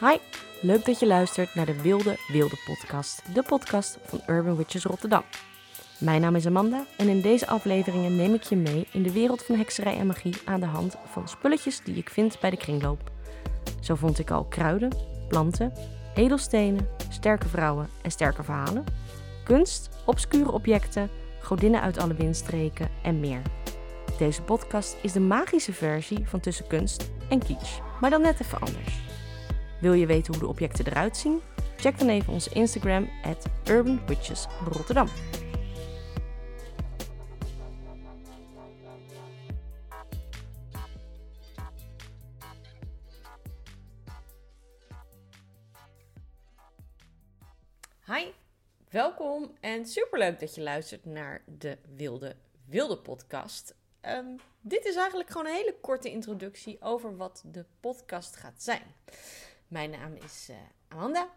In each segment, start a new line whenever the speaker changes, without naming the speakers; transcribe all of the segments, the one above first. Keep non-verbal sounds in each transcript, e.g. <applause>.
Hi, leuk dat je luistert naar de Wilde Wilde podcast, de podcast van Urban Witches Rotterdam. Mijn naam is Amanda en in deze afleveringen neem ik je mee in de wereld van hekserij en magie aan de hand van spulletjes die ik vind bij de kringloop. Zo vond ik al kruiden, planten, edelstenen, sterke vrouwen en sterke verhalen, kunst, obscure objecten, godinnen uit alle windstreken en meer. Deze podcast is de magische versie van tussen kunst en kitsch, maar dan net even anders. Wil je weten hoe de objecten eruit zien? Check dan even onze Instagram at Urban Rotterdam. Hi, welkom en superleuk dat je luistert naar de Wilde Wilde podcast. Ehm, dit is eigenlijk gewoon een hele korte introductie over wat de podcast gaat zijn. Mijn naam is uh, Amanda,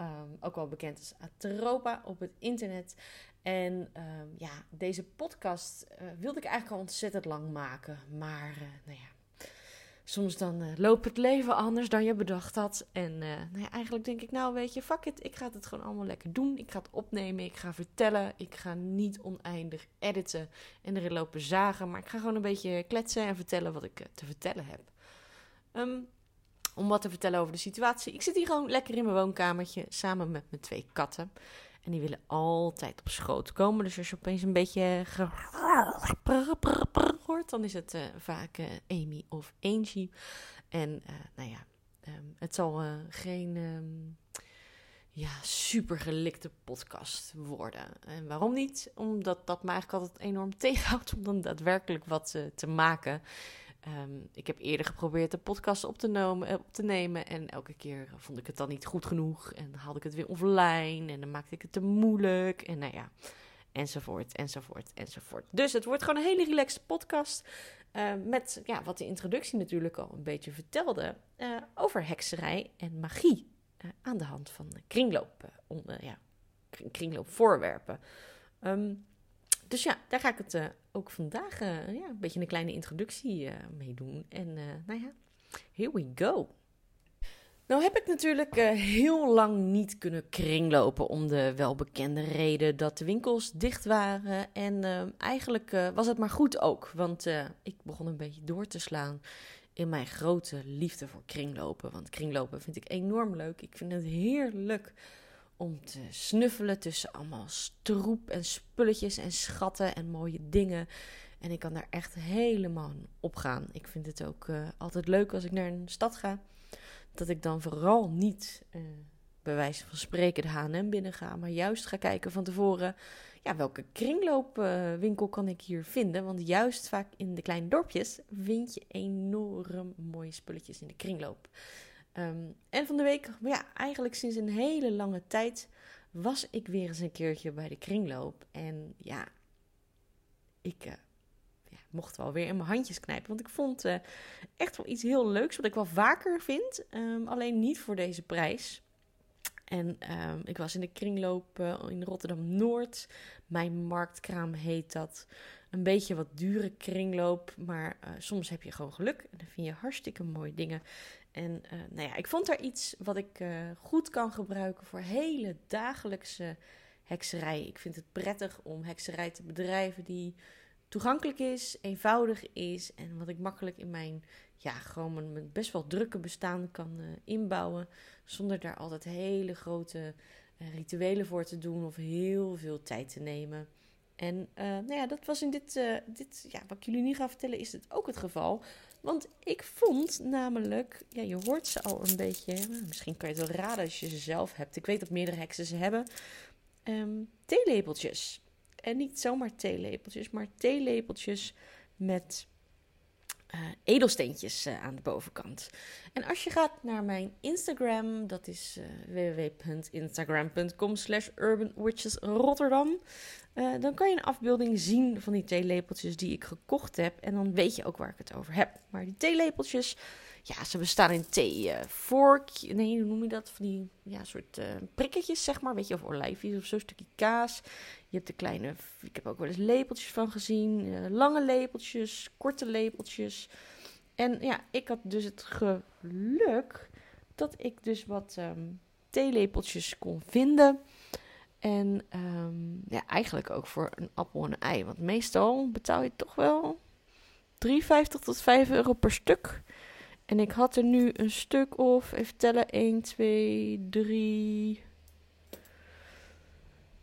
um, ook wel bekend als Atropa op het internet. En um, ja, deze podcast uh, wilde ik eigenlijk al ontzettend lang maken. Maar uh, nou ja, soms dan loopt het leven anders dan je bedacht had. En nou ja, eigenlijk denk ik, nou weet je, fuck it. Ik ga het gewoon allemaal lekker doen. Ik ga het opnemen, ik ga vertellen. Ik ga niet oneindig editen en erin lopen zagen. Maar ik ga gewoon een beetje kletsen en vertellen wat ik te vertellen heb. Um, om wat te vertellen over de situatie. Ik zit hier gewoon lekker in mijn woonkamertje samen met mijn twee katten. En die willen altijd op schoot komen. Dus als je opeens een beetje hoort, dan is het uh, vaak uh, Amy of Angie. En uh, nou ja, um, het zal geen um, ja, super gelikte podcast worden. En waarom niet? Omdat dat me eigenlijk altijd enorm tegenhoudt om dan daadwerkelijk wat te maken. Um, ik heb eerder geprobeerd de podcast op te, nemen, op te, nemen. En elke keer vond ik het dan niet goed genoeg. En dan haalde ik het weer offline. En dan maakte ik het te moeilijk. En nou ja, enzovoort, enzovoort, enzovoort. Dus het wordt gewoon een hele relaxed podcast. Uh, met ja, wat de introductie natuurlijk al een beetje vertelde. Uh, over hekserij en magie. Uh, aan de hand van kringloop, ja, kringloopvoorwerpen. Um, dus ja, daar ga ik het uh, ook vandaag uh, ja, een beetje een kleine introductie uh, mee doen. En nou ja, here we go. Nou heb ik natuurlijk heel lang niet kunnen kringlopen om de welbekende reden dat de winkels dicht waren. En eigenlijk was het maar goed ook, want ik begon een beetje door te slaan in mijn grote liefde voor kringlopen. Want kringlopen vind ik enorm leuk. Ik vind het heerlijk om te snuffelen tussen allemaal stroep en spulletjes en schatten en mooie dingen. En ik kan daar echt helemaal op gaan. Ik vind het ook uh, altijd leuk als ik naar een stad ga. Dat ik dan vooral niet, uh, bij wijze van spreken, de H&M binnen ga. Maar juist ga kijken van tevoren, ja, welke kringloopwinkel uh, kan ik hier vinden. Want juist vaak in de kleine dorpjes vind je enorm mooie spulletjes in de kringloop. Um, en van de week, ja, eigenlijk sinds een hele lange tijd was ik weer eens een keertje bij de kringloop. En ja, ik uh, ja, mocht wel weer in mijn handjes knijpen. Want ik vond uh, echt wel iets heel leuks, wat ik wel vaker vind. Um, alleen niet voor deze prijs. En um, ik was in de kringloop uh, in Rotterdam Noord. Mijn marktkraam heet dat. Een beetje wat dure kringloop. Maar soms heb je gewoon geluk. En dan vind je hartstikke mooie dingen. En uh, nou ja, ik vond daar iets wat ik uh, goed kan gebruiken voor hele dagelijkse hekserij. Ik vind het prettig om hekserij te bedrijven die toegankelijk is, eenvoudig is en wat ik makkelijk in mijn, ja, gewoon mijn best wel drukke bestaan kan inbouwen. Zonder daar altijd hele grote rituelen voor te doen of heel veel tijd te nemen. En nou ja, dat was in dit, dit ja, wat ik jullie nu ga vertellen, is het ook het geval. Want ik vond namelijk, ja, je hoort ze al een beetje. Misschien kan je het wel raden als je ze zelf hebt. Ik weet dat meerdere heksen ze hebben. Um, theelepeltjes. En niet zomaar theelepeltjes, maar theelepeltjes met uh, edelsteentjes uh, aan de bovenkant. En als je gaat naar mijn Instagram, dat is uh, www.instagram.com slash urbanwitchesrotterdam. dan kan je een afbeelding zien van die theelepeltjes die ik gekocht heb. En dan weet je ook waar ik het over heb. Maar die theelepeltjes, ja, ze bestaan in theevork. nee, hoe noem je dat? Van die ja, soort prikketjes, zeg maar. Weet je, of olijfjes of zo'n stukje kaas. Je hebt de kleine, ik heb ook wel eens lepeltjes van gezien. Uh, lange lepeltjes, korte lepeltjes. En ja, ik had dus het geluk dat ik dus wat ehm, theelepeltjes kon vinden. En ehm, ja, eigenlijk ook voor een appel en een ei. Want meestal betaal je toch wel 3,50 tot 5 euro per stuk. En ik had er nu een stuk of, even tellen, 1, 2, 3,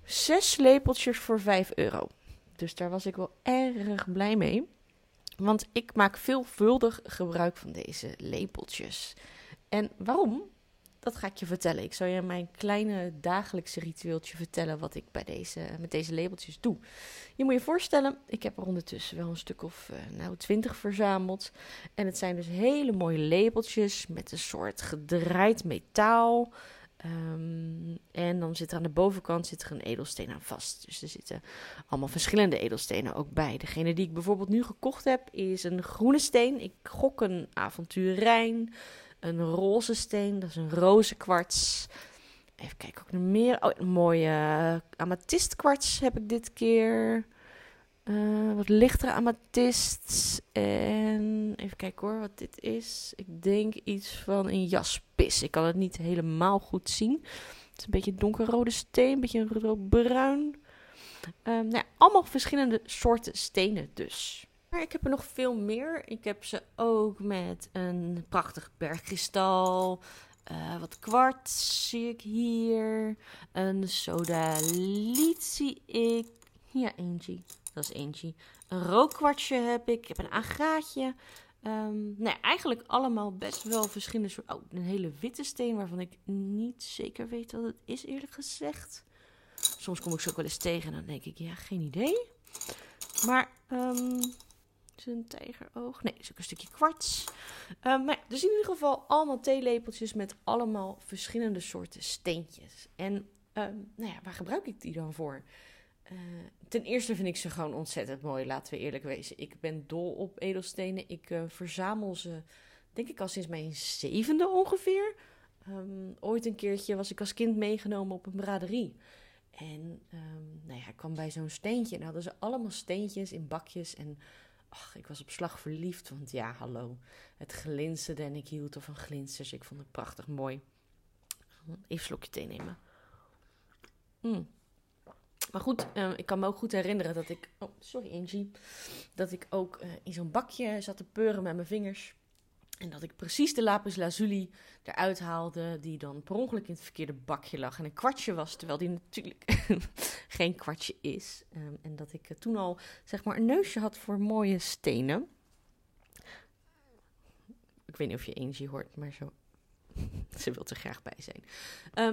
6 lepeltjes voor 5 euro. Dus daar was ik wel erg blij mee. Want ik maak veelvuldig gebruik van deze lepeltjes. En waarom? Dat ga ik je vertellen. Ik zal je mijn kleine dagelijkse ritueeltje vertellen wat ik bij deze, met deze labeltjes doe. Je moet je voorstellen, ik heb er ondertussen wel een stuk of uh, nou, twintig verzameld. En het zijn dus hele mooie labeltjes met een soort gedraaid metaal. Um, en dan zit er aan de bovenkant zit er een edelsteen aan vast. Dus er zitten allemaal verschillende edelstenen ook bij. Degene die ik bijvoorbeeld nu gekocht heb is een groene steen. Ik gok een avonturijn een roze steen, dat is een roze kwarts. Even kijken, ook nog meer. Oh, een mooie uh, amethystkwarts heb ik dit keer. Uh, wat lichtere amethyst. En even kijken hoor, wat dit is. Ik denk iets van een jaspis. Ik kan het niet helemaal goed zien. Het is een beetje donkerrode steen, een beetje een bruin. Um, nou ja, allemaal verschillende soorten stenen dus. Ik heb er nog veel meer. Ik heb ze ook met een prachtig bergkristal. Uh, wat kwarts zie ik hier. Een sodaliet zie ik. Ja, eentje. Dat is eentje. Een rookkwartsje heb ik. Ik heb een agaatje. Um, nou, eigenlijk allemaal best wel verschillende soorten. Oh, een hele witte steen waarvan ik niet zeker weet wat het is, eerlijk gezegd. Soms kom ik ze ook wel eens tegen en dan denk ik, ja, geen idee. Maar um, is een tijgeroog? Nee, is ook een stukje kwarts. Maar dus in ieder geval allemaal theelepeltjes met allemaal verschillende soorten steentjes. En um, nou ja, waar gebruik ik die dan voor? Uh, ten eerste vind ik ze gewoon ontzettend mooi, laten we eerlijk wezen. Ik ben dol op edelstenen. Ik uh, verzamel ze, denk ik, al sinds mijn zevende ongeveer. Um, ooit een keertje was ik als kind meegenomen op een braderie. En nou ja, ik kwam bij zo'n steentje en hadden ze allemaal steentjes in bakjes en ik was op slag verliefd. Want ja, hallo. Het glinsterde en ik hield van glinsters. Ik vond het prachtig mooi. Even een slokje thee nemen. Mm. Maar goed, uh, ik kan me ook goed herinneren dat ik. Oh, sorry Angie. Dat ik ook uh, in zo'n bakje zat te peuren met mijn vingers. En dat ik precies de lapis lazuli eruit haalde, die dan per ongeluk in het verkeerde bakje lag. En een kwartje was, terwijl die natuurlijk <laughs> geen kwartje is. Um, en dat ik toen al, zeg maar, een neusje had voor mooie stenen. Ik weet niet of je Angie hoort, maar zo. <laughs> Ze wil er graag bij zijn.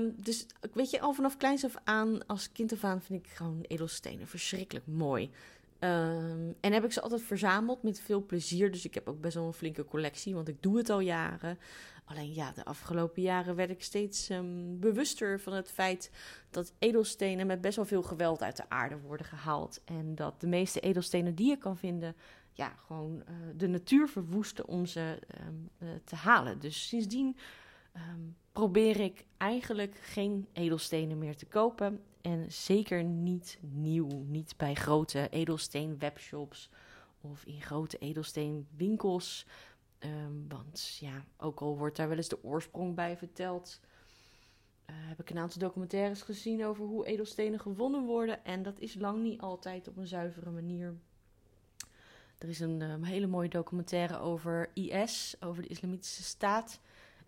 Um, dus weet je, al vanaf kleins af aan, als kind af aan, vind ik gewoon edelstenen verschrikkelijk mooi. Um, en heb ik ze altijd verzameld met veel plezier. Dus ik heb ook best wel een flinke collectie, want ik doe het al jaren. Alleen ja, de afgelopen jaren werd ik steeds um, bewuster van het feit dat edelstenen met best wel veel geweld uit de aarde worden gehaald. En dat de meeste edelstenen die je kan vinden, ja, gewoon uh, de natuur verwoesten om ze um, uh, te halen. Dus sindsdien probeer ik eigenlijk geen edelstenen meer te kopen. En zeker niet nieuw. Niet bij grote edelsteen webshops of in grote edelsteenwinkels. Um, want ja, ook al wordt daar wel eens de oorsprong bij verteld. Uh, heb ik een aantal documentaires gezien over hoe edelstenen gewonnen worden. En dat is lang niet altijd op een zuivere manier. Er is een um, hele mooie documentaire over IS, over de Islamitische Staat.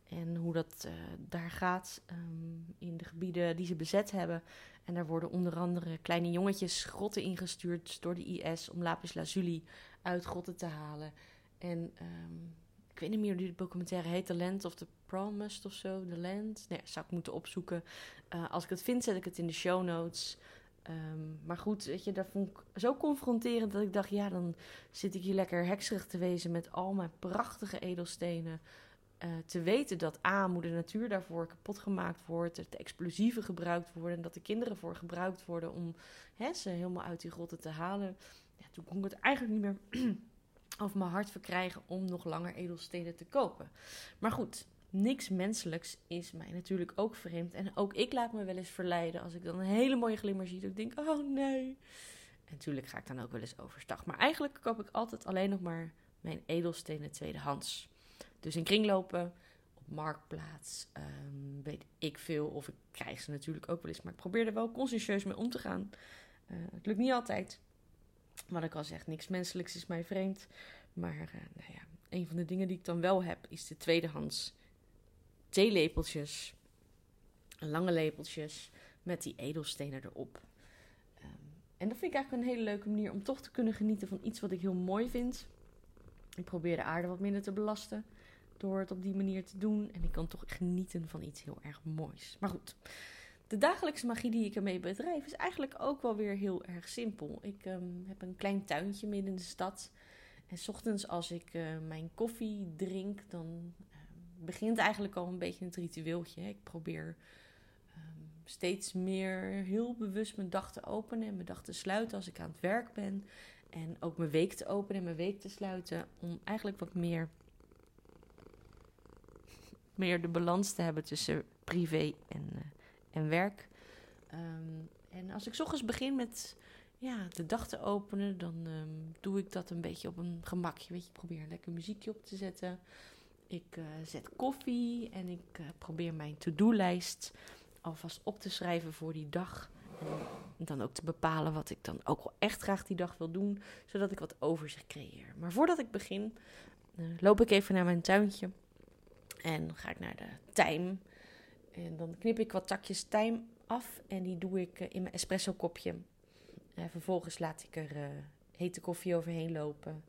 En hoe dat uh, daar gaat um, in de gebieden die ze bezet hebben. En daar worden onder andere kleine jongetjes grotten ingestuurd door de IS om lapis lazuli uit grotten te halen. En um, ik weet niet meer hoe die documentaire heet, The Land of the Promised of zo, The Land. Nee, zou ik moeten opzoeken. Uh, als ik het vind, zet ik het in de show notes. Um, maar goed, weet je, dat vond ik zo confronterend dat ik dacht, ja, dan zit ik hier lekker hekserig te wezen met al mijn prachtige edelstenen. Uh, te weten dat A, hoe de natuur daarvoor kapot gemaakt wordt, dat de explosieven gebruikt worden en dat de kinderen voor gebruikt worden om hè, ze helemaal uit die grotten te halen. Ja, toen kon ik het eigenlijk niet meer <clears throat> over mijn hart verkrijgen om nog langer edelstenen te kopen. Maar goed, niks menselijks is mij natuurlijk ook vreemd. En ook ik laat me wel eens verleiden als ik dan een hele mooie glimmer zie. Dat ik denk, oh nee. En natuurlijk ga ik dan ook wel eens overstag. Maar eigenlijk koop ik altijd alleen nog maar mijn edelstenen tweedehands. Dus in kringlopen, op Marktplaats, ehm, weet ik veel. Of ik krijg ze natuurlijk ook wel eens, maar ik probeer er wel consciëntieus mee om te gaan. Uh, het lukt niet altijd. Wat ik al zeg, niks menselijks is mij vreemd. Maar uh, nou ja, een van de dingen die ik dan wel heb, is de tweedehands theelepeltjes. Lange lepeltjes met die edelstenen erop. Um, en dat vind ik eigenlijk een hele leuke manier om toch te kunnen genieten van iets wat ik heel mooi vind. Ik probeer de aarde wat minder te belasten door het op die manier te doen. En ik kan toch genieten van iets heel erg moois. Maar goed, de dagelijkse magie die ik ermee bedrijf is eigenlijk ook wel weer heel erg simpel. Ik um, heb een klein tuintje midden in de stad. En ochtends als ik uh, mijn koffie drink, dan uh, begint eigenlijk al een beetje het ritueeltje. Ik probeer um, steeds meer heel bewust mijn dag te openen en mijn dag te sluiten als ik aan het werk ben. En ook mijn week te openen en mijn week te sluiten. Om eigenlijk wat meer, meer de balans te hebben tussen privé en, uh, en werk. Um, en als ik ochtends begin met ja, de dag te openen, dan um, doe ik dat een beetje op een gemakje. Weet je, ik probeer een lekker muziekje op te zetten. Ik uh, zet koffie en ik uh, probeer mijn to-do-lijst alvast op te schrijven voor die dag. En dan ook te bepalen wat ik dan ook wel echt graag die dag wil doen, zodat ik wat overzicht creëer. Maar voordat ik begin, loop ik even naar mijn tuintje en ga ik naar de tijm. En dan knip ik wat takjes tijm af en die doe ik in mijn espresso kopje. En vervolgens laat ik er uh, hete koffie overheen lopen.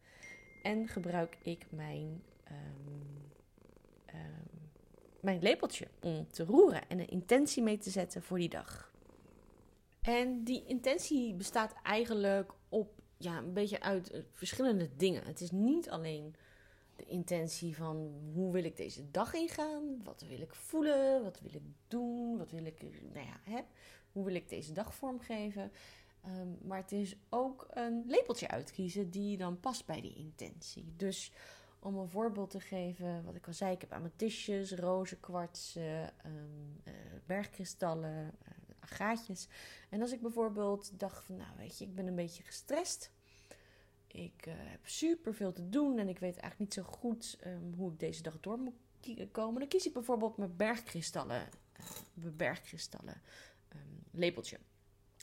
En gebruik ik mijn, um, um, mijn lepeltje om te roeren en een intentie mee te zetten voor die dag. En die intentie bestaat eigenlijk op ja, een beetje uit uh, verschillende dingen. Het is niet alleen de intentie van hoe wil ik deze dag ingaan, wat wil ik voelen, wat wil ik doen, wat wil ik, nou ja, hè, hoe wil ik deze dag vormgeven. Um, maar het is ook een lepeltje uitkiezen die dan past bij die intentie. Dus om een voorbeeld te geven, wat ik al zei, ik heb amethystjes, rozenkwartsen, um, uh, bergkristallen, uh, agaatjes. En als ik bijvoorbeeld dacht van, nou weet je, ik ben een beetje gestrest. Ik uh, heb super veel te doen en ik weet eigenlijk niet zo goed um, hoe ik deze dag door moet komen. Dan kies ik bijvoorbeeld mijn bergkristallen, mijn bergkristallen lepeltje.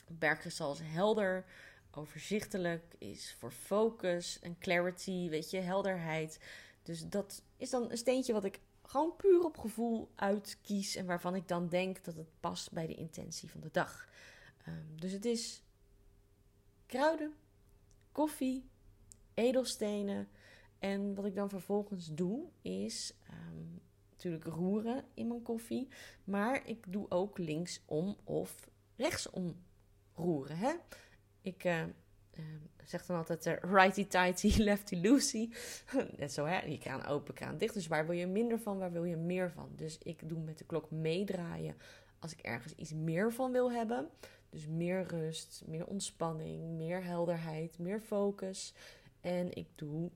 Bergkristal is helder, overzichtelijk, is voor focus en clarity, weet je, helderheid. Dus dat is dan een steentje wat ik gewoon puur op gevoel uitkies en waarvan ik dan denk dat het past bij de intentie van de dag. Um, dus het is kruiden, koffie, edelstenen. En wat ik dan vervolgens doe, is um, natuurlijk roeren in mijn koffie. Maar ik doe ook linksom of rechtsom roeren. Hè? Ik uh, uh, zeg dan altijd uh, righty-tighty, lefty-loosey. <laughs> <laughs> Net zo, hè? Je kraan open, kraan dicht. Dus waar wil je minder van, waar wil je meer van? Dus ik doe met de klok meedraaien als ik ergens iets meer van wil hebben. Dus meer rust, meer ontspanning, meer helderheid, meer focus. En ik doe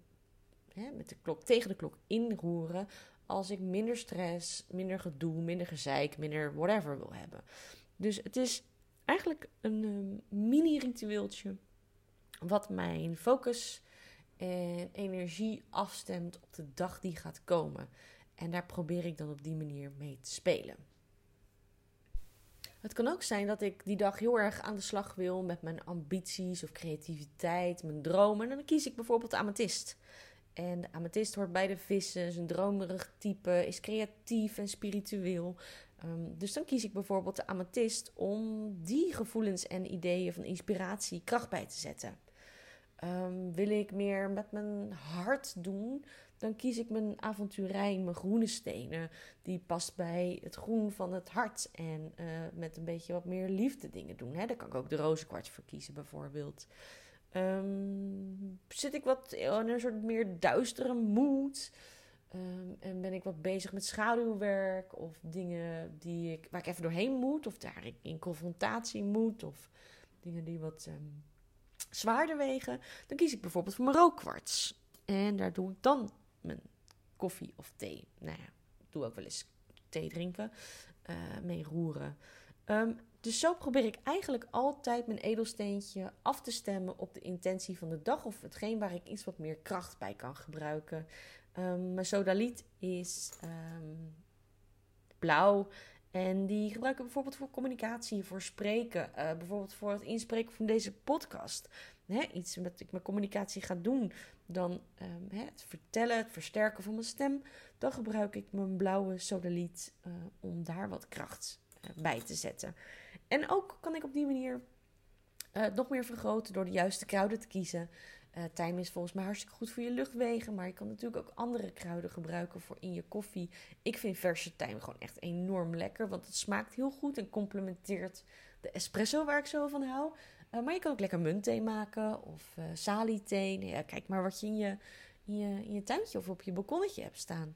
hè, met de klok tegen de klok inroeren als ik minder stress, minder gedoe, minder gezeik, minder whatever wil hebben. Dus het is eigenlijk een uh, mini-ritueeltje. Wat mijn focus en energie afstemt op de dag die gaat komen. En daar probeer ik dan op die manier mee te spelen. Het kan ook zijn dat ik die dag heel erg aan de slag wil met mijn ambities of creativiteit, mijn dromen. En dan kies ik bijvoorbeeld de amethyst. En de amethyst hoort bij de vissen, is een dromerig type, is creatief en spiritueel. Um, dus dan kies ik bijvoorbeeld de amethyst om die gevoelens en ideeën van inspiratie kracht bij te zetten. Um, wil ik meer met mijn hart doen, dan kies ik mijn avonturijn, mijn groene stenen. Die past bij het groen van het hart. En uh, met een beetje wat meer liefde dingen doen. Hè? Daar kan ik ook de rozenkwarts voor kiezen, bijvoorbeeld. Um, zit ik wat in een soort meer duistere mood? Um, en ben ik wat bezig met schaduwwerk of dingen die ik, waar ik even doorheen moet, of daar ik in confrontatie moet, of dingen die wat um, zwaarder wegen, dan kies ik bijvoorbeeld voor mijn rookkwarts. En daar doe ik dan mijn koffie of thee. Nou ja, ik doe ook wel eens thee drinken, uh, mee roeren. Um, dus zo probeer ik eigenlijk altijd mijn edelsteentje af te stemmen op de intentie van de dag of hetgeen waar ik iets wat meer kracht bij kan gebruiken. Um, mijn sodaliet is um, blauw. En die gebruik ik bijvoorbeeld voor communicatie, voor spreken. Uh, bijvoorbeeld voor het inspreken van deze podcast. Hè, iets wat ik met communicatie ga doen. Dan um, hè, het vertellen, het versterken van mijn stem. Dan gebruik ik mijn blauwe sodaliet uh, om daar wat kracht uh, bij te zetten. En ook kan ik op die manier nog meer vergroten door de juiste kruiden te kiezen. Uh, tijm is volgens mij hartstikke goed voor je luchtwegen. Maar je kan natuurlijk ook andere kruiden gebruiken voor in je koffie. Ik vind verse tijm gewoon echt enorm lekker. Want het smaakt heel goed en complementeert de espresso waar ik zo van hou. Uh, maar je kan ook lekker muntthee maken of uh, ja, kijk maar wat je in je, in je in je tuintje of op je balkonnetje hebt staan.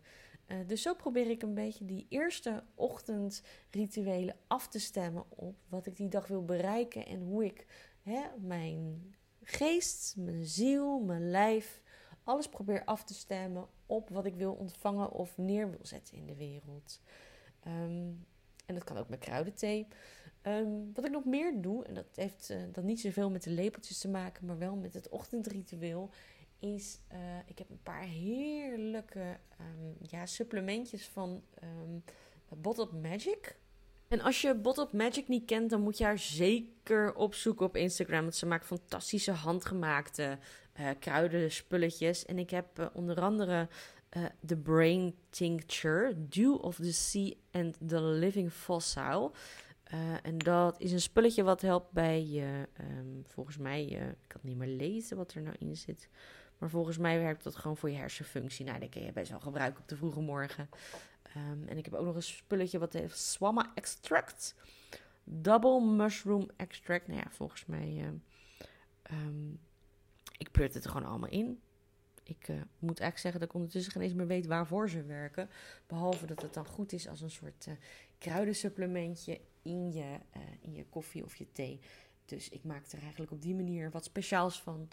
dus zo probeer ik een beetje die eerste ochtendrituelen af te stemmen op wat ik die dag wil bereiken en hoe ik hè, mijn geest, mijn ziel, mijn lijf, alles probeer af te stemmen op wat ik wil ontvangen of neer wil zetten in de wereld. Ehm, en dat kan ook met kruidenthee. Um, wat ik nog meer doe, en dat heeft uh, dan niet zoveel met de lepeltjes te maken, maar wel met het ochtendritueel, is uh, ik heb een paar heerlijke um, ja, supplementjes van Bottled Magic. En als je Bottled Magic niet kent, dan moet je haar zeker opzoeken op Instagram. Want ze maakt fantastische handgemaakte uh, kruidenspulletjes. En ik heb uh, onder andere uh, de Brain Tincture, Dew of the Sea and the Living Fossil. en dat is een spulletje wat helpt bij je, um, volgens mij, ik kan niet meer lezen wat er nou in zit. Maar volgens mij werkt dat gewoon voor je hersenfunctie. Nou, dat kun je best wel gebruiken op de vroege morgen. Um, en ik heb ook nog een spulletje wat heet Swamma Extract. Double Mushroom Extract. Nou ja, volgens mij. Uh, um, ik pleurt het er gewoon allemaal in. Ik uh, moet eigenlijk zeggen dat ik ondertussen geen eens meer weet waarvoor ze werken. Behalve dat het dan goed is als een soort uh, kruidensupplementje in je, uh, in je koffie of je thee. Dus ik maak er eigenlijk op die manier wat speciaals van.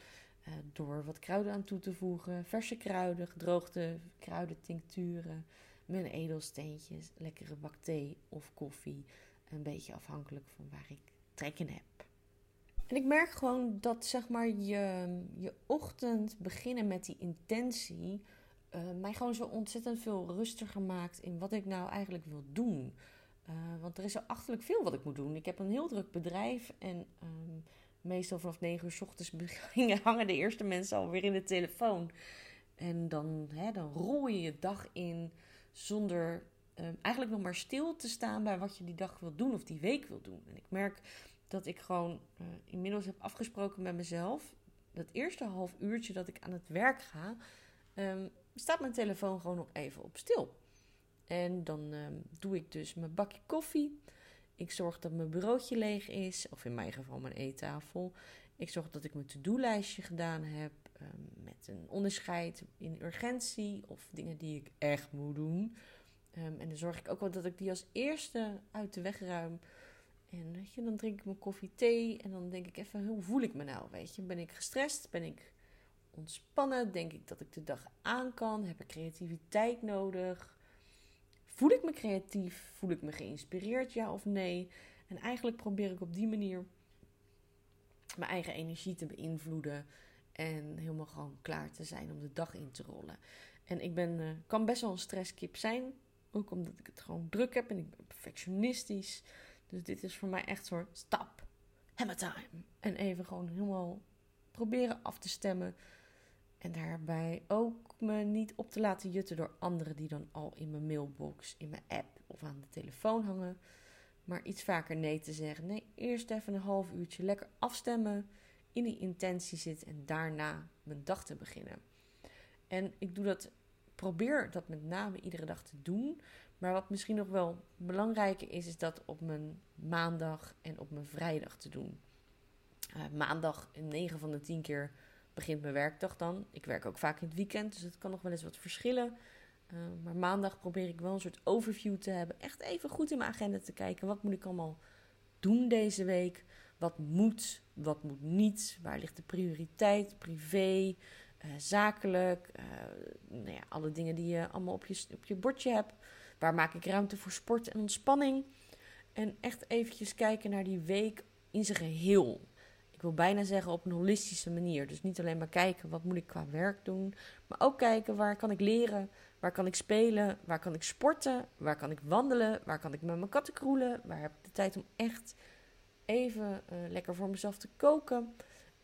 door wat kruiden aan toe te voegen. Verse kruiden, gedroogde kruiden, tincturen mijn edelsteentjes, lekkere bak thee of koffie. Een beetje afhankelijk van waar ik trek in heb. En ik merk gewoon dat zeg maar je, je ochtend beginnen met die intentie uh, mij gewoon zo ontzettend veel rustiger maakt in wat ik nou eigenlijk wil doen. Uh, want er is zo achterlijk veel wat ik moet doen. Ik heb een heel druk bedrijf en um, meestal vanaf 9 uur s ochtends <laughs> hangen de eerste mensen alweer in de telefoon. En dan, hè, dan rol je je dag in zonder um, eigenlijk nog maar stil te staan bij wat je die dag wil doen of die week wil doen. En ik merk dat ik gewoon uh, inmiddels heb afgesproken met mezelf. Dat eerste half uurtje dat ik aan het werk ga, um, staat mijn telefoon gewoon nog even op stil. En dan um, doe ik dus mijn bakje koffie. Ik zorg dat mijn bureautje leeg is, of in mijn geval mijn eettafel. Ik zorg dat ik mijn to-do-lijstje gedaan heb. Een onderscheid in urgentie of dingen die ik echt moet doen. Um, en dan zorg ik ook wel dat ik die als eerste uit de weg ruim. En weet je, dan drink ik mijn koffie, thee en dan denk ik even, hoe voel ik me nou? Weet je, ben ik gestrest? Ben ik ontspannen? Denk ik dat ik de dag aan kan? Heb ik creativiteit nodig? Voel ik me creatief? Voel ik me geïnspireerd, ja of nee? En eigenlijk probeer ik op die manier mijn eigen energie te beïnvloeden. En helemaal gewoon klaar te zijn om de dag in te rollen. En ik ben, uh, kan best wel een stresskip zijn. Ook omdat ik het gewoon druk heb en ik ben perfectionistisch. Dus dit is voor mij echt zo'n stap. Hammer time. En even gewoon helemaal proberen af te stemmen. En daarbij ook me niet op te laten jutten door anderen die dan al in mijn mailbox, in mijn app of aan de telefoon hangen. Maar iets vaker nee te zeggen. Nee, eerst even een half uurtje lekker afstemmen in die intentie zit en daarna mijn dag te beginnen. En ik doe dat, probeer dat met name iedere dag te doen. Maar wat misschien nog wel belangrijker is, is dat op mijn maandag en op mijn vrijdag te doen. Uh, maandag, 9 van de 10 keer, begint mijn werkdag dan. Ik werk ook vaak in het weekend, dus het kan nog wel eens wat verschillen. Uh, maar maandag probeer ik wel een soort overview te hebben. Echt even goed in mijn agenda te kijken. Wat moet ik allemaal doen deze week? Wat moet, wat moet niet? Waar ligt de prioriteit? Privé, uh, zakelijk, uh, nou ja, alle dingen die je allemaal op je, op je bordje hebt. Waar maak ik ruimte voor sport en ontspanning? En echt eventjes kijken naar die week in zijn geheel. ik wil bijna zeggen op een holistische manier. Dus niet alleen maar kijken wat moet ik qua werk doen, maar ook kijken waar kan ik leren, waar kan ik spelen, waar kan ik sporten, waar kan ik wandelen, waar kan ik met mijn katten kroelen, waar heb ik de tijd om echt even uh, lekker voor mezelf te koken.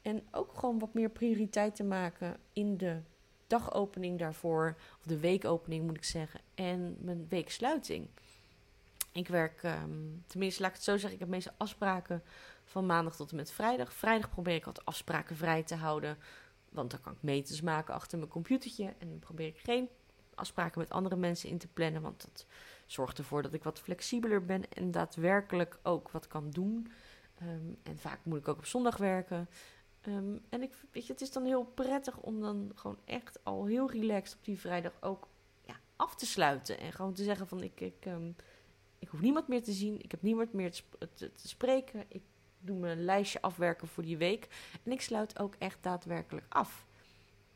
En ook gewoon wat meer prioriteit te maken in de dagopening daarvoor, of de weekopening moet ik zeggen, en mijn weeksluiting. Ik werk, um, tenminste laat ik het zo zeggen, ik heb meestal afspraken van maandag tot en met vrijdag. Vrijdag probeer ik wat afspraken vrij te houden, want dan kan ik meters maken achter mijn computertje. En dan probeer ik geen afspraken met andere mensen in te plannen, want dat zorgt ervoor dat ik wat flexibeler ben en daadwerkelijk ook wat kan doen. Ehm, en vaak moet ik ook op zondag werken. Ehm, en ik, weet je, het is dan heel prettig om dan gewoon echt al heel relaxed op die vrijdag ook ja, af te sluiten. En gewoon te zeggen van ik, ik, um, ik hoef niemand meer te zien. Ik heb niemand meer te, te, te, spreken. Ik doe mijn lijstje afwerken voor die week. En ik sluit ook echt daadwerkelijk af.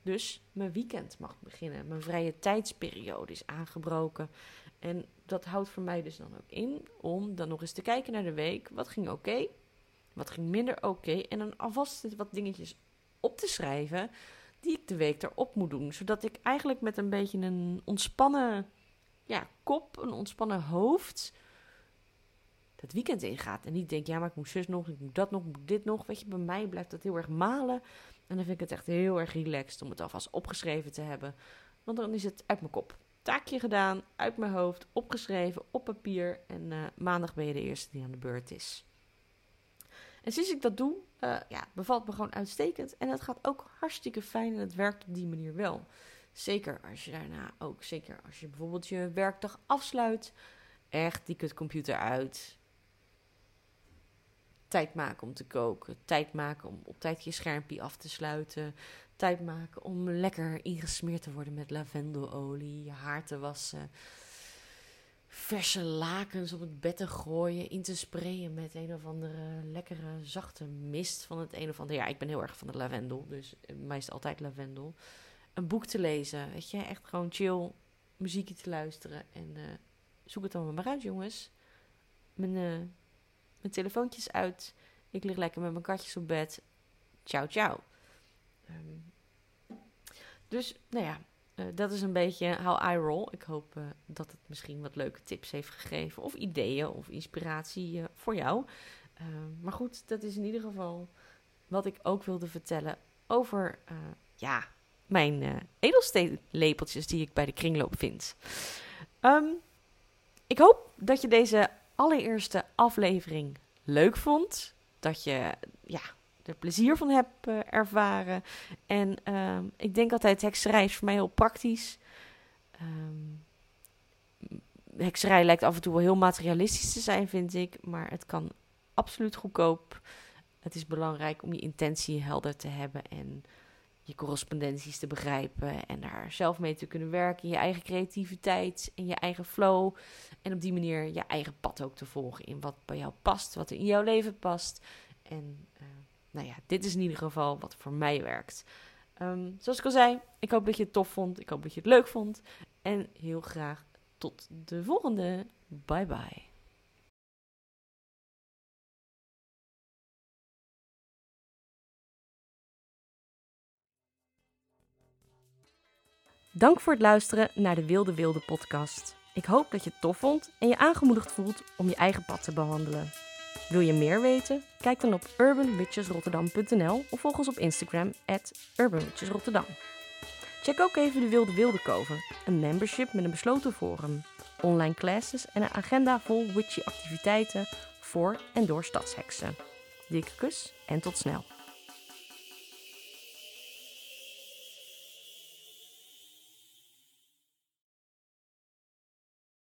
Dus mijn weekend mag beginnen. Mijn vrije tijdsperiode is aangebroken. En dat houdt voor mij dus dan ook in om dan nog eens te kijken naar de week. Wat ging oké? Wat ging minder oké? En dan alvast wat dingetjes op te schrijven die ik de week erop moet doen. Zodat ik eigenlijk met een beetje een ontspannen ja, kop, een ontspannen hoofd dat weekend ingaat. En niet denk, ja, maar ik moet zus nog, ik moet dat nog, ik moet dit nog. Weet je, bij mij blijft dat heel erg malen. En dan vind ik het echt heel erg relaxed om het alvast opgeschreven te hebben. Want dan is het uit mijn kop. Taakje gedaan, uit mijn hoofd, opgeschreven, op papier. En uh, maandag ben je de eerste die aan de beurt is. En sinds ik dat doe, uh, ja, bevalt me gewoon uitstekend. En het gaat ook hartstikke fijn en het werkt op die manier wel. Zeker als je daarna ook, zeker als je bijvoorbeeld je werkdag afsluit. Echt die kutcomputer uit. Tijd maken om te koken. Tijd maken om op tijd je schermpje af te sluiten. Tijd maken om lekker ingesmeerd te worden met lavendelolie. Je haar te wassen verse lakens op het bed te gooien, in te sprayen met een of andere lekkere zachte mist van het een of andere. Ja, ik ben heel erg van de lavendel, dus meestal altijd lavendel. Een boek te lezen, weet je, echt gewoon chill muziekje te luisteren en uh, zoek het dan maar uit, jongens. Mijn, uh, mijn telefoontjes uit. Ik lig lekker met mijn katjes op bed. Ciao, ciao. Um, dus, nou ja, uh, dat is een beetje how I roll. Ik hoop uh, dat het misschien wat leuke tips heeft gegeven. Of ideeën of inspiratie uh, voor jou. maar goed, dat is in ieder geval wat ik ook wilde vertellen over ja, mijn edelsteenlepeltjes die ik bij de kringloop vind. Um, ik hoop dat je deze allereerste aflevering leuk vond. Dat je ja, er plezier van heb uh, ervaren. En uh, ik denk altijd, hekserij is voor mij heel praktisch. Um, hekserij lijkt af en toe wel heel materialistisch te zijn, vind ik. Maar het kan absoluut goedkoop. Het is belangrijk om je intentie helder te hebben en je correspondenties te begrijpen en daar zelf mee te kunnen werken. Je eigen creativiteit en je eigen flow. En op die manier je eigen pad ook te volgen in wat bij jou past, wat in jouw leven past. En uh, nou ja, dit is in ieder geval wat voor mij werkt. Um, zoals ik al zei, ik hoop dat je het tof vond. Ik hoop dat je het leuk vond. En heel graag tot de volgende. Bye bye. Dank voor het luisteren naar de Wilde Wilde podcast. Ik hoop dat je het tof vond en je aangemoedigd voelt om je eigen pad te behandelen. Wil je meer weten? Kijk dan op urbanwitchesrotterdam.nl of volg ons op Instagram at urbanwitchesrotterdam. Check ook even de Wilde Wilde Koven, een membership met een besloten forum, online classes en een agenda vol witchy activiteiten voor en door stadsheksen. Dikke kus en tot snel.